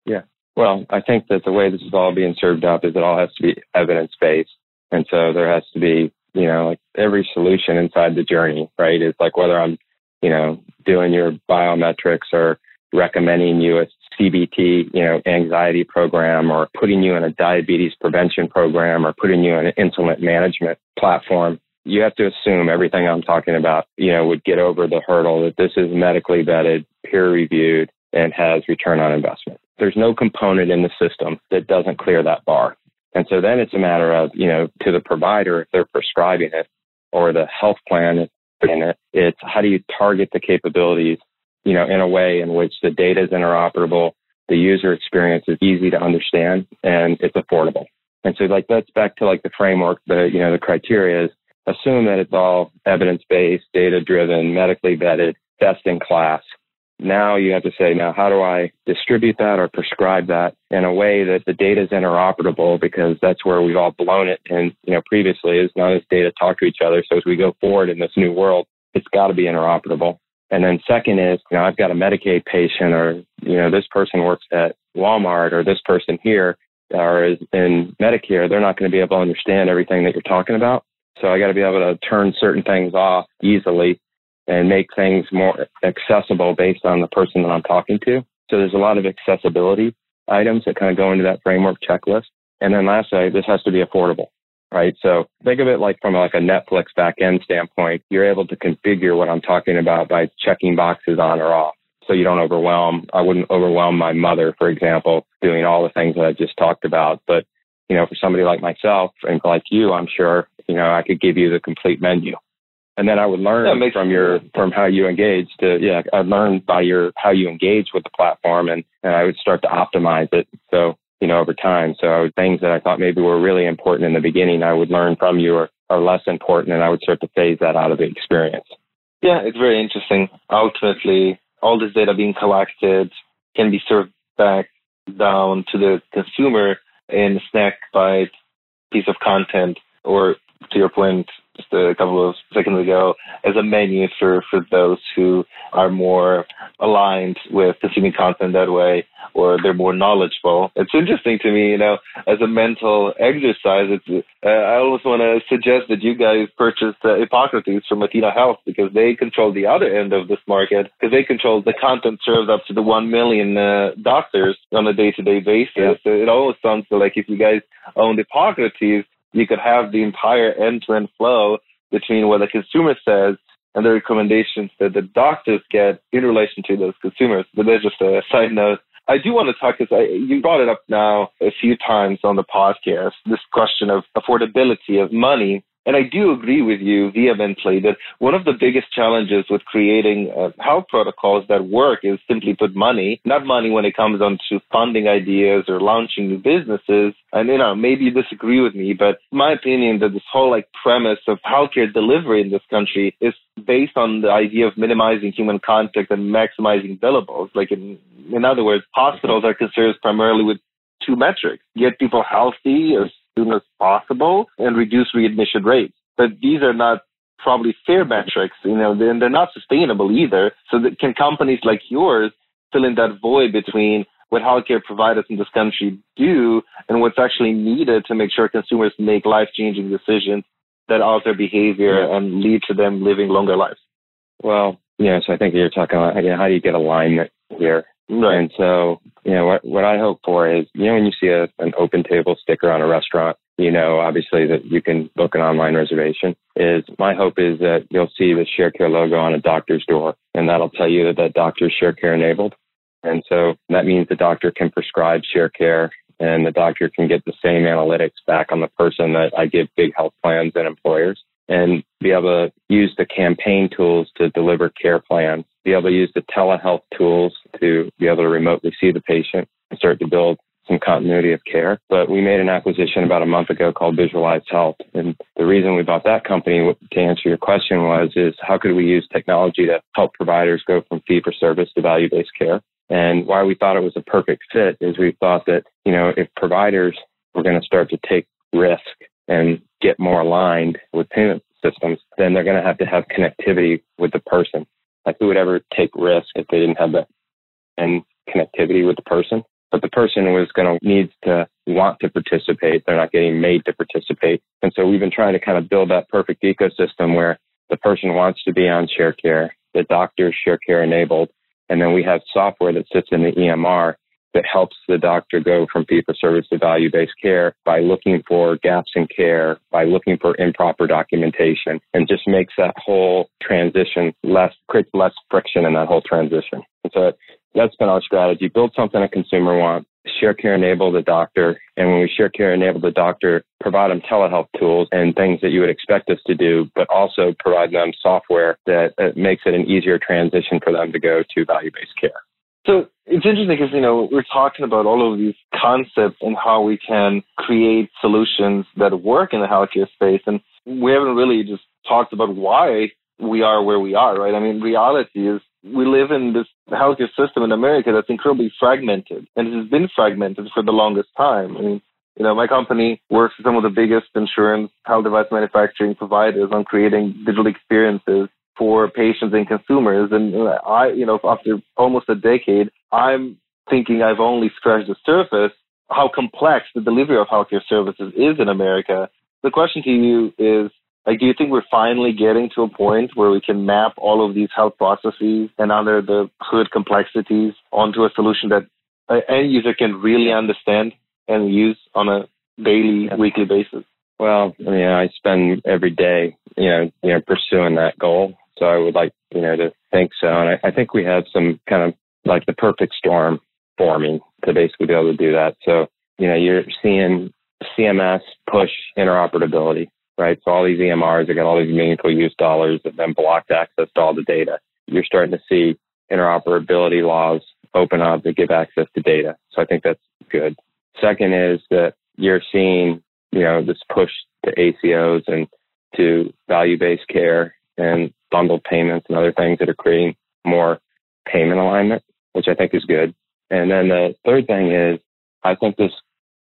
Yeah. Well, I think that the way this is all being served up is it all has to be evidence based. And so there has to be, you know, like every solution inside the journey, right? It's like whether I'm, you know, doing your biometrics or recommending you a CBT, you know, anxiety program or putting you in a diabetes prevention program or putting you in an insulin management platform. You have to assume everything I'm talking about, you know, would get over the hurdle that this is medically vetted, peer reviewed, and has return on investment. there's no component in the system that doesn't clear that bar. And so then it's a matter of, you know, to the provider, if they're prescribing it or the health plan in it, it's how do you target the capabilities, you know, in a way in which the data is interoperable, the user experience is easy to understand, and it's affordable. And so like that's back to like the framework, the, you know, the criteria is assume that it's all evidence based, data driven, medically vetted, best in class. Now you have to say, now how do I distribute that or prescribe that in a way that the data is interoperable because that's where we've all blown it. And, you know, previously is of this data talk to each other. So as we go forward in this new world, it's got to be interoperable. And then second is, you know, I've got a Medicaid patient or, you know, this person works at Walmart or this person here or is in Medicare. They're not going to be able to understand everything that you're talking about. So I got to be able to turn certain things off easily and make things more accessible based on the person that I'm talking to. So there's a lot of accessibility items that kind of go into that framework checklist. And then lastly, this has to be affordable, right? So think of it like from like a Netflix backend standpoint. You're able to configure what I'm talking about by checking boxes on or off. So you don't overwhelm. I wouldn't overwhelm my mother, for example, doing all the things that I just talked about. But, you know, for somebody like myself and like you, I'm sure, you know, I could give you the complete menu and then I would learn from your from how you engage to yeah I'd learn by your how you engage with the platform and and I would start to optimize it so you know over time so I would things that I thought maybe were really important in the beginning I would learn from you or are less important and I would start to phase that out of the experience. Yeah, it's very interesting. Ultimately, all this data being collected can be served back down to the consumer in a snack bite piece of content or to your point, just a couple of seconds ago as a menu for, for those who are more aligned with consuming content that way or they're more knowledgeable. It's interesting to me, you know, as a mental exercise, it's, uh, I always want to suggest that you guys purchase uh, Epocrates from Athena Health because they control the other end of this market because they control the content served up to the 1 million uh, doctors on a day-to-day basis. Yeah. So it always sounds like if you guys own Epocrates, you could have the entire end-to-end flow between what the consumer says and the recommendations that the doctors get in relation to those consumers. But there's just a side note. I do want to talk because you brought it up now a few times on the podcast. This question of affordability of money and I do agree with you vehemently that one of the biggest challenges with creating uh, health protocols that work is simply put money, not money when it comes on to funding ideas or launching new businesses. And, you know, maybe you disagree with me, but my opinion that this whole like premise of healthcare delivery in this country is based on the idea of minimizing human contact and maximizing billables. Like in, in other words, hospitals are concerned primarily with two metrics. Get people healthy as soon as possible and reduce readmission rates. But these are not probably fair metrics, you know, and they're not sustainable either. So that can companies like yours fill in that void between what healthcare providers in this country do and what's actually needed to make sure consumers make life-changing decisions that alter behavior and lead to them living longer lives? Well, yes, I think you're talking about how do you get alignment here? Right. And so, you know, what, what I hope for is, you know, when you see a, an OpenTable sticker on a restaurant, you know, obviously that you can book an online reservation is my hope is that you'll see the Sharecare logo on a doctor's door and that'll tell you that that doctor is Sharecare enabled. And so that means the doctor can prescribe Sharecare and the doctor can get the same analytics back on the person that I give big health plans and employers and be able to use the campaign tools to deliver care plans, be able to use the telehealth tools to be able to remotely see the patient and start to build some continuity of care. But we made an acquisition about a month ago called Visualize Health. And the reason we bought that company, to answer your question, was is how could we use technology to help providers go from fee for service to value based care? And why we thought it was a perfect fit is we thought that, you know, if providers were going to start to take risk and get more aligned with payment systems, then they're going to have to have connectivity with the person. Like who would ever take risk if they didn't have that and connectivity with the person? But the person was going to need to want to participate. They're not getting made to participate. And so we've been trying to kind of build that perfect ecosystem where the person wants to be on Sharecare, the doctor is Sharecare enabled, and then we have software that sits in the EMR that helps the doctor go from fee for service to value based care by looking for gaps in care, by looking for improper documentation, and just makes that whole transition less, creates less friction in that whole transition. And so that's been our strategy. Build something a consumer wants. Sharecare enable the doctor. And when we Sharecare enable the doctor, provide them telehealth tools and things that you would expect us to do, but also provide them software that makes it an easier transition for them to go to value based care. So it's interesting because, you know, we're talking about all of these concepts and how we can create solutions that work in the healthcare space. And we haven't really just talked about why we are where we are, right? I mean, reality is we live in this healthcare system in America that's incredibly fragmented, and it has been fragmented for the longest time. I mean, you know, my company works with some of the biggest insurance health device manufacturing providers on creating digital experiences for patients and consumers. And uh, I, you know, after almost a decade, I'm thinking I've only scratched the surface how complex the delivery of healthcare services is in America. The question to you is, like, do you think we're finally getting to a point where we can map all of these health processes and under the hood complexities onto a solution that any user can really understand and use on a daily, yeah. weekly basis? Well, I mean, I spend every day, you know, you know, pursuing that goal. So I would like, you know, to think so. And I, I think we have some kind of like the perfect storm forming to basically be able to do that. So, you know, you're seeing CMS push interoperability right? So all these EMRs are getting all these meaningful use dollars that then blocked access to all the data. You're starting to see interoperability laws open up to give access to data. So I think that's good. Second is that you're seeing, you know, this push to ACOs and to value-based care and bundled payments and other things that are creating more payment alignment, which I think is good. And then the third thing is I think this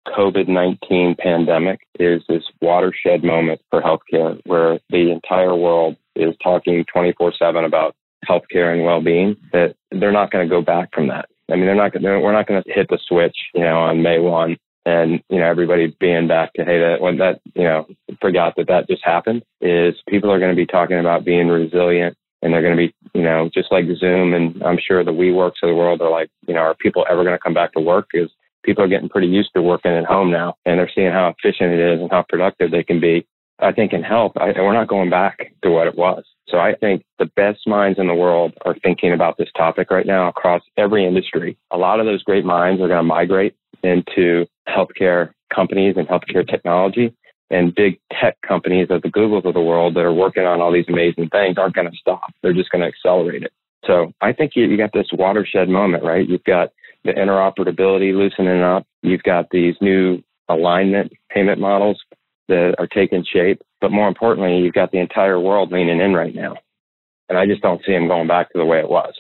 COVID 19 pandemic is this watershed moment for healthcare where the entire world is talking 24 7 about healthcare and well being, that they're not going to go back from that. I mean, they're not. They're, we're not going to hit the switch, you know, on May one, and you know everybody being back to hey, that when that you know forgot that that just happened. Is people are going to be talking about being resilient, and they're going to be, you know, just like Zoom, and I'm sure the WeWorks of the world are like, you know, are people ever going to come back to work? Is people are getting pretty used to working at home now and they're seeing how efficient it is and how productive they can be. I think in health, I, we're not going back to what it was. So I think the best minds in the world are thinking about this topic right now across every industry. A lot of those great minds are going to migrate into healthcare companies and healthcare technology. And big tech companies of the Googles of the world that are working on all these amazing things aren't going to stop. They're just going to accelerate it. So I think you, you got this watershed moment, right? You've got the interoperability loosening up. You've got these new alignment payment models that are taking shape. But more importantly, you've got the entire world leaning in right now. And I just don't see them going back to the way it was.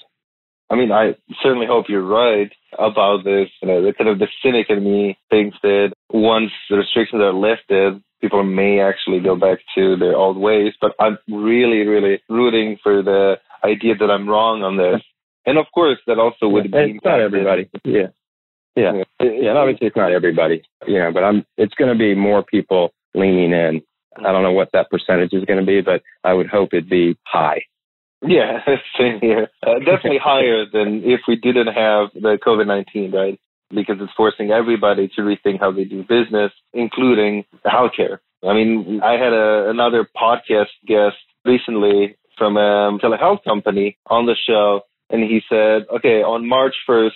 I mean, I certainly hope you're right about this. You know, the kind of the cynic in me thinks that once the restrictions are lifted, people may actually go back to their old ways. But I'm really, really rooting for the idea that I'm wrong on this and of course, that also would yeah, be. It's not everybody. Yeah. Yeah. Yeah. yeah. And obviously, it's not everybody. Yeah. But I'm. It's going to be more people leaning in. I don't know what that percentage is going to be, but I would hope it'd be high. Yeah, same here. Uh, definitely higher than if we didn't have the COVID 19, right? Because it's forcing everybody to rethink how they do business, including healthcare. I mean, I had a, another podcast guest recently from a telehealth company on the show and he said, okay, on March 1st,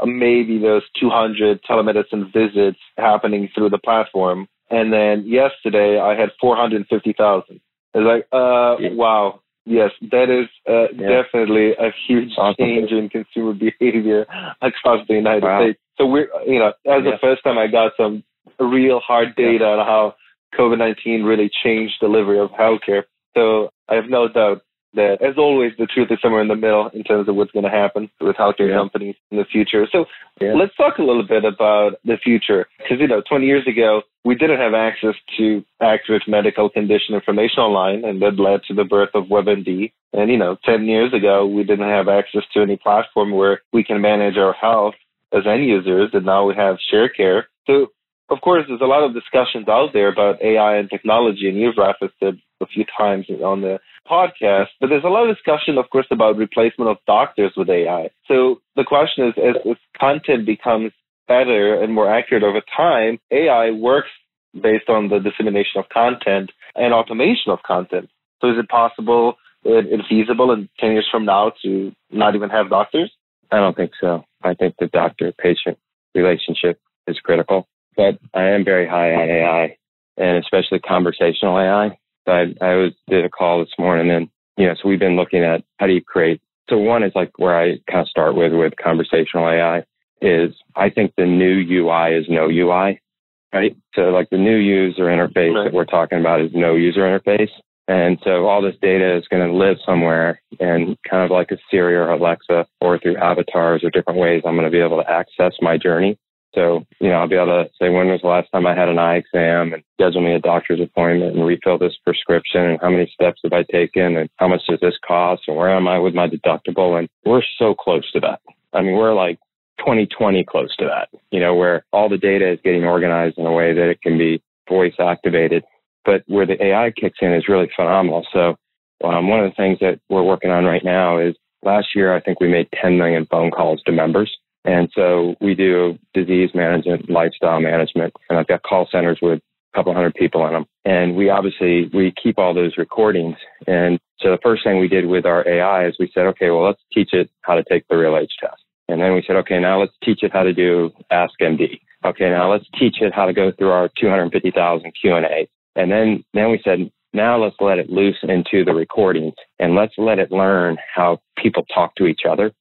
uh, maybe there's 200 telemedicine visits happening through the platform. And then yesterday I had 450,000. It's like, uh, wow. Yes, that is uh, yeah. definitely a huge awesome. change in consumer behavior across the United wow. States. So we're, you know, as yeah. the first time I got some real hard data on how COVID-19 really changed delivery of healthcare. So I have no doubt that, as always, the truth is somewhere in the middle in terms of what's going to happen with healthcare yeah. companies in the future. So yeah. let's talk a little bit about the future. Because, you know, 20 years ago, we didn't have access to accurate medical condition information online, and that led to the birth of WebMD. And, you know, 10 years ago, we didn't have access to any platform where we can manage our health as end users, and now we have Sharecare. So of course, there's a lot of discussions out there about AI and technology, and you've referenced it a few times on the podcast. But there's a lot of discussion, of course, about replacement of doctors with AI. So the question is, as, as content becomes better and more accurate over time, AI works based on the dissemination of content and automation of content. So is it possible and feasible in 10 years from now to not even have doctors? I don't think so. I think the doctor patient relationship is critical, but I am very high on AI and especially conversational AI. So I, I was did a call this morning and, you know, so we've been looking at how do you create. So one is like where I kind of start with, with conversational AI is I think the new UI is no UI, right? So like the new user interface right. that we're talking about is no user interface. And so all this data is going to live somewhere and kind of like a Siri or Alexa or through avatars or different ways, I'm going to be able to access my journey. So, you know, I'll be able to say when was the last time I had an eye exam and schedule me a doctor's appointment and refill this prescription and how many steps have I taken and how much does this cost and where am I with my deductible? And we're so close to that. I mean, we're like 2020 close to that, you know, where all the data is getting organized in a way that it can be voice activated but where the AI kicks in is really phenomenal. So um, one of the things that we're working on right now is last year I think we made 10 million phone calls to members. And so we do disease management, lifestyle management, and I've got call centers with a couple hundred people in them. And we obviously, we keep all those recordings. And so the first thing we did with our AI is we said, okay, well, let's teach it how to take the RealAge test. And then we said, okay, now let's teach it how to do AskMD. Okay, now let's teach it how to go through our 250,000 Q&A. And then, then we said, now let's let it loose into the recordings and let's let it learn how people talk to each other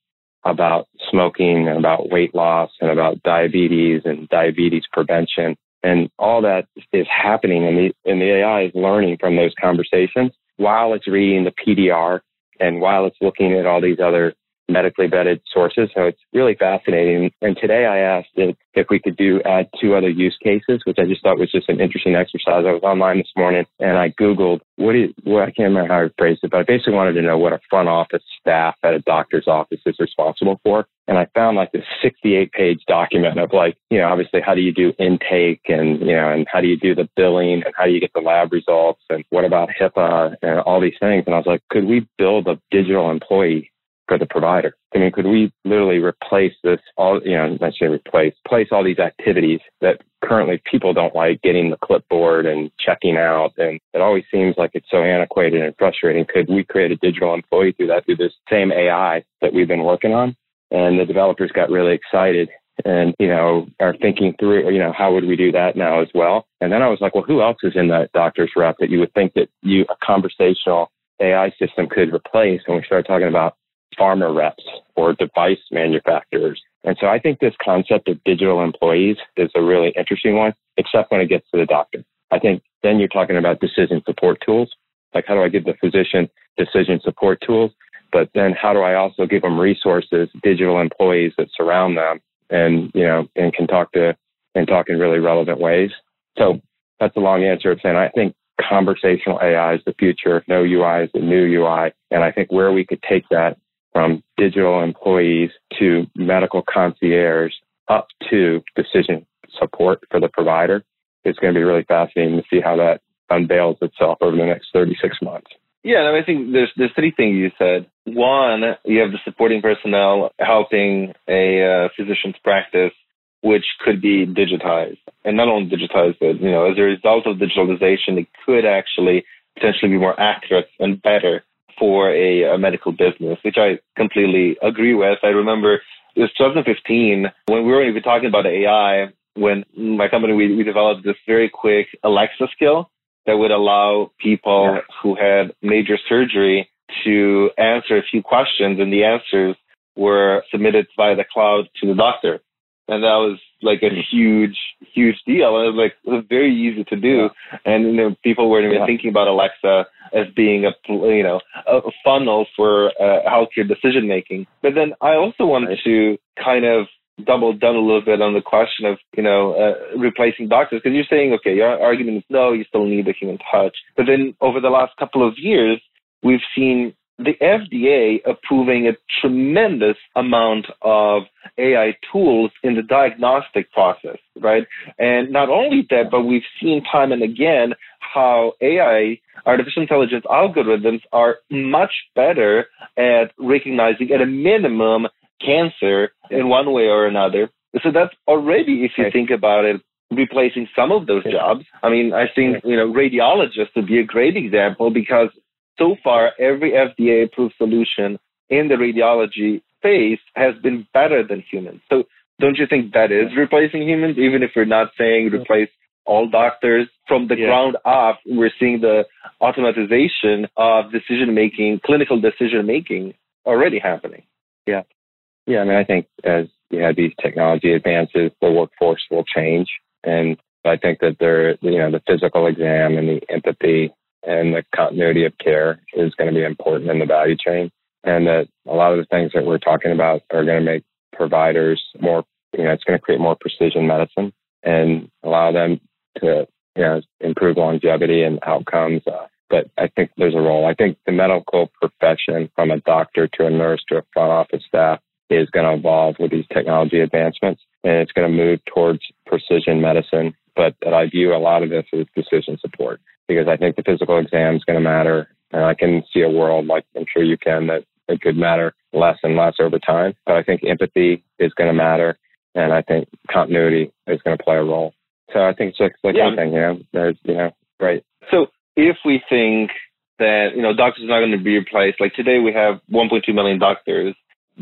about smoking and about weight loss and about diabetes and diabetes prevention. And all that is happening and the, and the AI is learning from those conversations while it's reading the PDR and while it's looking at all these other medically vetted sources. So it's really fascinating. And today I asked if, if we could do add two other use cases, which I just thought was just an interesting exercise. I was online this morning and I Googled what is, I can't remember how I phrased it, but I basically wanted to know what a front office staff at a doctor's office is responsible for. And I found like this 68 page document of like, you know, obviously how do you do intake and, you know, and how do you do the billing and how do you get the lab results and what about HIPAA and all these things. And I was like, could we build a digital employee for the provider. I mean, could we literally replace this all, you know, not say replace, place all these activities that currently people don't like getting the clipboard and checking out. And it always seems like it's so antiquated and frustrating. Could we create a digital employee through that, through this same AI that we've been working on? And the developers got really excited and, you know, are thinking through, you know, how would we do that now as well? And then I was like, well, who else is in that doctor's rep that you would think that you, a conversational AI system could replace? And we started talking about pharma reps or device manufacturers. And so I think this concept of digital employees is a really interesting one, except when it gets to the doctor. I think then you're talking about decision support tools. Like how do I give the physician decision support tools? But then how do I also give them resources, digital employees that surround them and, you know, and can talk to and talk in really relevant ways. So that's a long answer of saying I think conversational AI is the future. No UI is the new UI. And I think where we could take that from digital employees to medical concierge up to decision support for the provider. It's going to be really fascinating to see how that unveils itself over the next 36 months. Yeah, and I think there's there's three things you said. One, you have the supporting personnel helping a uh, physician's practice, which could be digitized, and not only digitized, but you know, as a result of digitalization, it could actually potentially be more accurate and better for a, a medical business, which I completely agree with. I remember it was 2015 when we were even talking about AI. When my company we, we developed this very quick Alexa skill that would allow people yeah. who had major surgery to answer a few questions, and the answers were submitted via the cloud to the doctor and that was like a huge, huge deal. And it was like it was very easy to do, and you know, people weren't even yeah. thinking about Alexa as being a you know a funnel for uh, healthcare decision making. But then I also wanted right. to kind of double down a little bit on the question of you know uh, replacing doctors because you're saying okay your argument is no you still need the human touch but then over the last couple of years we've seen the FDA approving a tremendous amount of AI tools in the diagnostic process, right? And not only that, but we've seen time and again how AI, artificial intelligence algorithms are much better at recognizing at a minimum cancer in one way or another. So that's already, if you think about it, replacing some of those jobs. I mean, I think, you know, radiologists would be a great example because so far, every FDA approved solution in the radiology space has been better than humans. So don't you think that is replacing humans, even if we're not saying replace all doctors from the yeah. ground up? We're seeing the automatization of decision making, clinical decision making already happening. Yeah. Yeah. I mean, I think as you have these technology advances, the workforce will change. And I think that there, you know, the physical exam and the empathy and the continuity of care is going to be important in the value chain. And that a lot of the things that we're talking about are going to make providers more, you know, it's going to create more precision medicine and allow them to, you know, improve longevity and outcomes. Uh, but I think there's a role. I think the medical profession, from a doctor to a nurse to a front office staff, is going to evolve with these technology advancements, and it's going to move towards precision medicine. But I view a lot of this as decision support because I think the physical exam is going to matter, and I can see a world like I'm sure you can that it could matter less and less over time. But I think empathy is going to matter, and I think continuity is going to play a role. So I think it's just like yeah. anything, you know, there's, you know, right. So if we think that, you know, doctors are not going to be replaced, like today we have 1.2 million doctors,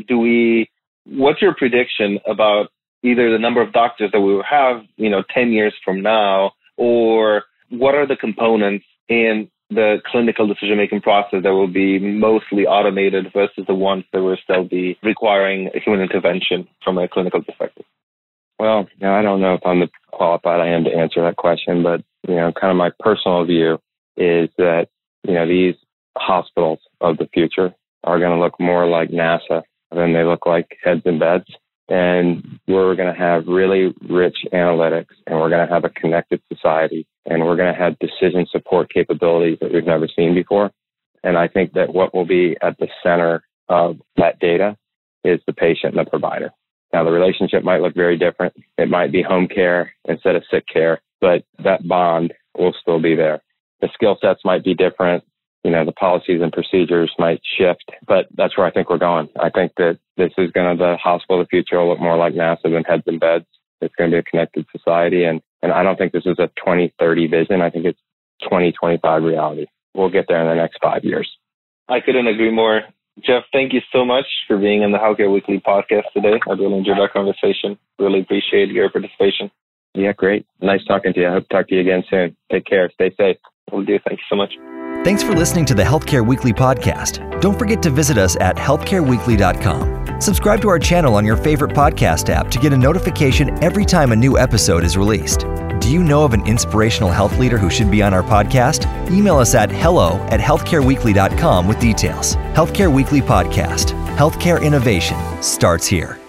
do we, what's your prediction about either the number of doctors that we will have, you know, 10 years from now, or what are the components in the clinical decision making process that will be mostly automated versus the ones that will still be requiring human intervention from a clinical perspective? Well, you know, I don't know if I'm the qualified I am to answer that question, but you know, kind of my personal view is that you know these hospitals of the future are going to look more like NASA than they look like heads and beds, and we're going to have really rich analytics, and we're going to have a connected society, and we're going to have decision support capabilities that we've never seen before. And I think that what will be at the center of that data is the patient and the provider. Now, the relationship might look very different. It might be home care instead of sick care, but that bond will still be there. The skill sets might be different. You know, the policies and procedures might shift, but that's where I think we're going. I think that this is going to, the hospital of the future will look more like NASA than heads and beds. It's going to be a connected society. And, and I don't think this is a 2030 vision. I think it's 2025 reality. We'll get there in the next five years. I couldn't agree more. Jeff, thank you so much for being in the Healthcare Weekly podcast today. I really enjoyed our conversation. Really appreciate your participation. Yeah, great. Nice talking to you. I hope to talk to you again soon. Take care. Stay safe. We'll do. Thank you so much. Thanks for listening to the Healthcare Weekly podcast. Don't forget to visit us at healthcareweekly.com. Subscribe to our channel on your favorite podcast app to get a notification every time a new episode is released. Do you know of an inspirational health leader who should be on our podcast? Email us at hello at healthcareweekly.com with details. Healthcare Weekly Podcast. Healthcare innovation starts here.